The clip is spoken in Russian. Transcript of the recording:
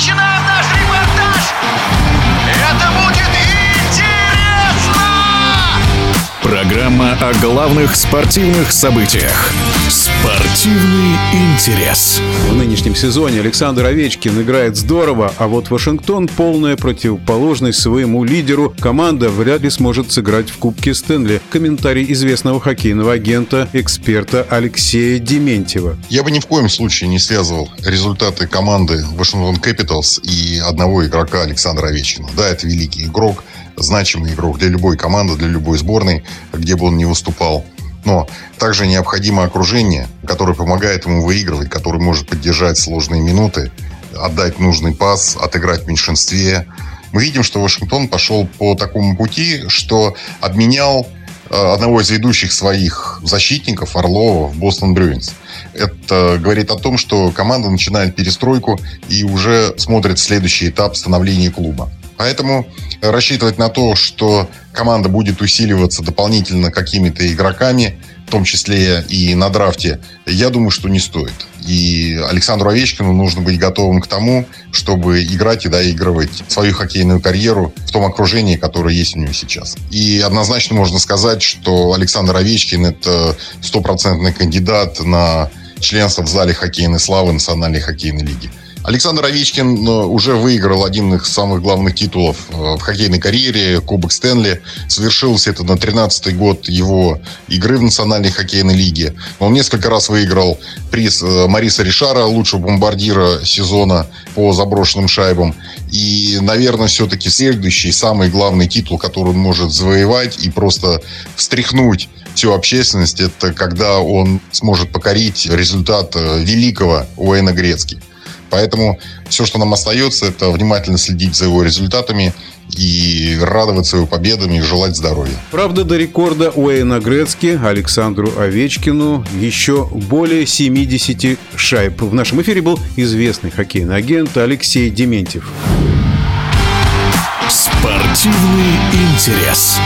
Imagina Программа о главных спортивных событиях. Спортивный интерес. В нынешнем сезоне Александр Овечкин играет здорово, а вот Вашингтон полная противоположность своему лидеру. Команда вряд ли сможет сыграть в Кубке Стэнли. Комментарий известного хоккейного агента, эксперта Алексея Дементьева. Я бы ни в коем случае не связывал результаты команды Вашингтон Capitals и одного игрока Александра Овечкина. Да, это великий игрок, значимый игрок для любой команды, для любой сборной, где бы он ни выступал. Но также необходимо окружение, которое помогает ему выигрывать, которое может поддержать сложные минуты, отдать нужный пас, отыграть в меньшинстве. Мы видим, что Вашингтон пошел по такому пути, что обменял э, одного из ведущих своих защитников, Орлова, в Бостон Брюинс. Это говорит о том, что команда начинает перестройку и уже смотрит следующий этап становления клуба. Поэтому рассчитывать на то, что команда будет усиливаться дополнительно какими-то игроками, в том числе и на драфте, я думаю, что не стоит. И Александру Овечкину нужно быть готовым к тому, чтобы играть и доигрывать свою хоккейную карьеру в том окружении, которое есть у него сейчас. И однозначно можно сказать, что Александр Овечкин – это стопроцентный кандидат на членство в зале хоккейной славы Национальной хоккейной лиги. Александр Овечкин э, уже выиграл один из самых главных титулов э, в хоккейной карьере, Кубок Стэнли. Совершился это на 13-й год его игры в Национальной хоккейной лиге. Он несколько раз выиграл приз э, Мариса Ришара, лучшего бомбардира сезона по заброшенным шайбам. И, наверное, все-таки следующий, самый главный титул, который он может завоевать и просто встряхнуть всю общественность, это когда он сможет покорить результат великого Уэйна Грецки. Поэтому все, что нам остается, это внимательно следить за его результатами и радоваться его победами и желать здоровья. Правда, до рекорда Уэйна Грецки, Александру Овечкину еще более 70 шайб. В нашем эфире был известный хоккейный агент Алексей Дементьев. Спортивный интерес.